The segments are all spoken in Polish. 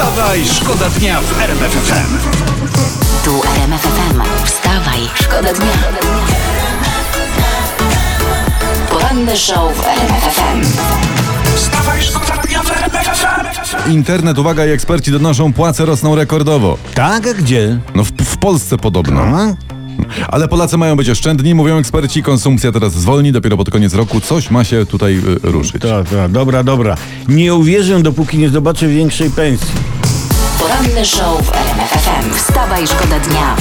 Wstawaj, szkoda dnia w RMF FM. Tu RMF FM. Wstawaj, szkoda dnia. Poranny show w RMF FM. Wstawaj, szkoda dnia w RMF FM. Internet, uwaga, i eksperci donoszą, płace rosną rekordowo. Tak, a gdzie? No w, w Polsce podobno. A? Ale Polacy mają być oszczędni, mówią eksperci, konsumpcja teraz zwolni, dopiero pod koniec roku coś ma się tutaj y, ruszyć. Tak, tak, dobra, dobra. Nie uwierzę, dopóki nie zobaczę większej pensji. Poranny show w RMF FM. Wstawaj, szkoda dnia.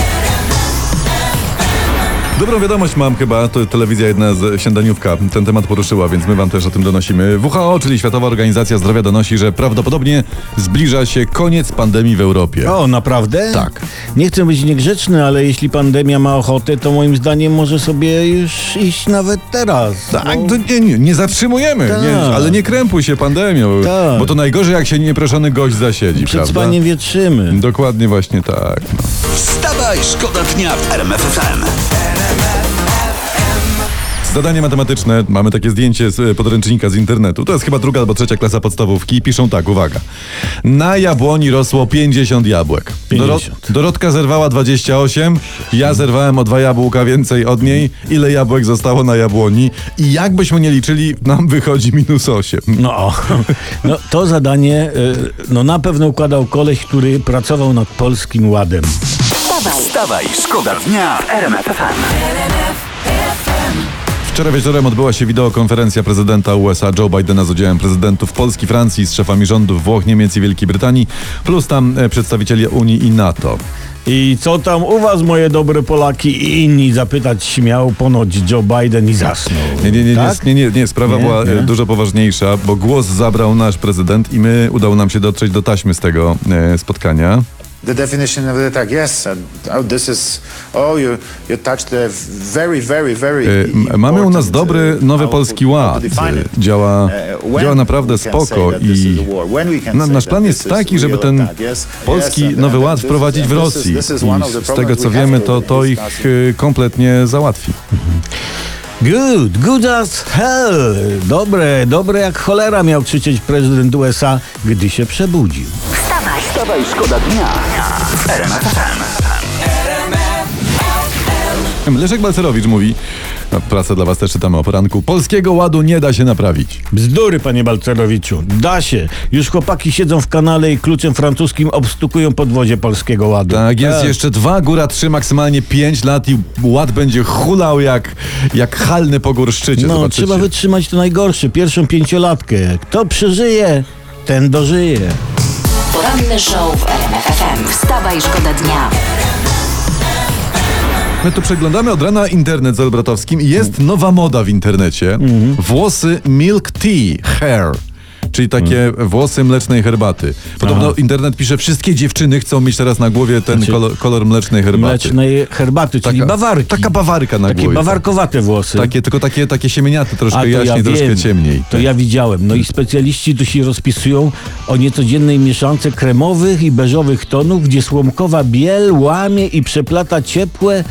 Dobrą wiadomość mam chyba, to telewizja jedna z śniadaniówka ten temat poruszyła, więc my wam też o tym donosimy. WHO, czyli Światowa Organizacja Zdrowia donosi, że prawdopodobnie zbliża się koniec pandemii w Europie. O, naprawdę? Tak. Nie chcę być niegrzeczny, ale jeśli pandemia ma ochotę, to moim zdaniem może sobie już iść nawet teraz. Tak, No. to nie, nie, nie zatrzymujemy, Tak. nie, ale nie krępuj się pandemią, Tak. bo to najgorzej jak się nieproszony gość zasiedzi, Przed prawda? spaniem wietrzymy. Dokładnie właśnie tak. No. Wstawaj, szkoda dnia w RMF FM. Zadanie matematyczne, mamy takie zdjęcie z e, podręcznika z internetu. To jest chyba druga albo trzecia klasa podstawówki. I Piszą tak, uwaga. Na jabłoni rosło 50 jabłek. 50. Dorotka zerwała 28, ja zerwałem o dwa jabłka więcej od niej. Ile jabłek zostało na jabłoni? I jakbyśmy nie liczyli, nam wychodzi minus 8. No, no to zadanie y, no, na pewno układał koleś, który pracował nad Polskim Ładem. Wstawaj, Wstawaj, szkoda dnia w RMF FM. Wczoraj wieczorem odbyła się wideokonferencja prezydenta USA Joe Bidena z udziałem prezydentów Polski, Francji, z szefami rządów Włoch, Niemiec i Wielkiej Brytanii, plus tam e, przedstawicieli Unii i NATO. I co tam u was, moje dobre Polaki i inni, zapytać śmiał ponoć Joe Biden i zasnął. Nie, nie, nie, tak? nie, nie, nie, sprawa Nie? była e, Nie? dużo poważniejsza, bo głos zabrał nasz prezydent i my udało nam się dotrzeć do taśmy z tego e, spotkania. The definition of the attack, yes. And, oh, this is. Oh, you you touched a very, very, very. M- Mamy u nas dobry uh, nowy polski ład. it. Działa, Uh, działa naprawdę spoko i na, nasz plan jest taki, żeby ten polski nowy ład wprowadzić w Rosji. the I z tego co wiemy, to to, ich e, kompletnie załatwi. Good, good as hell. Dobre, dobre jak cholera miał krzyczeć prezydent USA, gdy się przebudził. Wstawaj. Szkoda dnia w RMF FM. Leszek Balcerowicz mówi, no, pracę dla was też czytamy o poranku, polskiego ładu nie da się naprawić. Bzdury, panie Balcerowiczu. Da się. Już chłopaki siedzą w kanale i kluczem francuskim obstukują podwozie polskiego ładu. Tak, jest jeszcze dwa, góra trzy, maksymalnie pięć lat i ład będzie hulał jak, jak halny po górszczycie. No, Zobaczycie. trzeba wytrzymać to najgorsze, pierwszą pięciolatkę. Kto przeżyje, ten dożyje. Poranny show w RMF FM. Wstawaj, szkoda dnia. My tu przeglądamy od rana internet z Olbratowskim i jest nowa moda w internecie. Włosy milk tea hair. Czyli takie Mhm. włosy mlecznej herbaty. Podobno internet pisze, wszystkie dziewczyny chcą mieć teraz na głowie ten Znaczy, kolor, kolor mlecznej herbaty. Mlecznej herbaty, czyli bawarki. Taka bawarka na Takie głowie. bawarkowate włosy. Takie, tylko takie, takie siemieniate, troszkę A, jaśniej, ja troszkę ciemniej. To ja widziałem. No i specjaliści tu się rozpisują o niecodziennej mieszance kremowych i beżowych tonów, gdzie słomkowa biel łamie i przeplata ciepłe,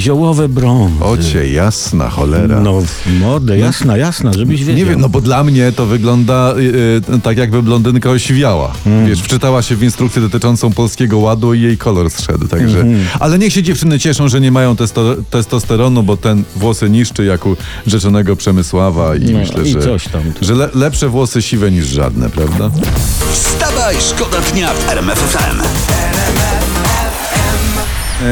ziołowe brązy. Ocie, jasna cholera. No, w mordę, jasna, jasna, żebyś wiedział. Nie wiem, no bo dla mnie to wygląda y, y, tak jakby blondynka osiwiała. Mm. Wiesz, wczytała się w instrukcję dotyczącą polskiego ładu i jej kolor zszedł, także. Mhm. Ale niech się dziewczyny cieszą, że nie mają testo, testosteronu, bo ten włosy niszczy jak u rzeczonego Przemysława i No, myślę, i że, coś tam. że le, lepsze włosy siwe niż żadne, prawda? Wstawaj, szkoda dnia w RMF FM. E,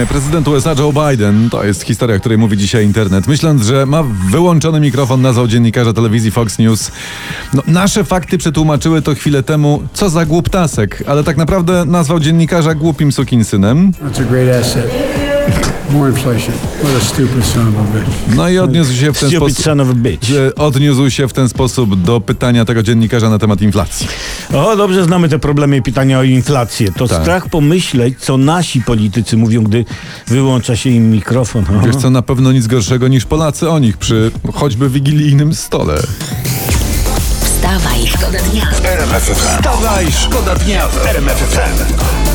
Prezydent USA Joe Biden, to jest historia, o której mówi dzisiaj internet, myśląc, że ma wyłączony mikrofon, nazwał dziennikarza telewizji Fox News. No, nasze fakty przetłumaczyły to chwilę temu, co za głuptasek, ale tak naprawdę nazwał dziennikarza głupim sukinsynem. That's a great asset. More inflation. What a stupid son of a bitch. No i odniósł się w ten Stupid sposób. son of a bitch. Odniósł się w ten sposób do pytania tego dziennikarza na temat inflacji. O, dobrze znamy te problemy i pytania o inflację. To Tak. strach pomyśleć, co nasi politycy mówią, gdy wyłącza się im mikrofon. O. Wiesz co, na pewno nic gorszego niż Polacy o nich przy choćby wigilijnym stole. Wstawaj, szkoda dnia. Wstawaj, szkoda dnia w RMF FM.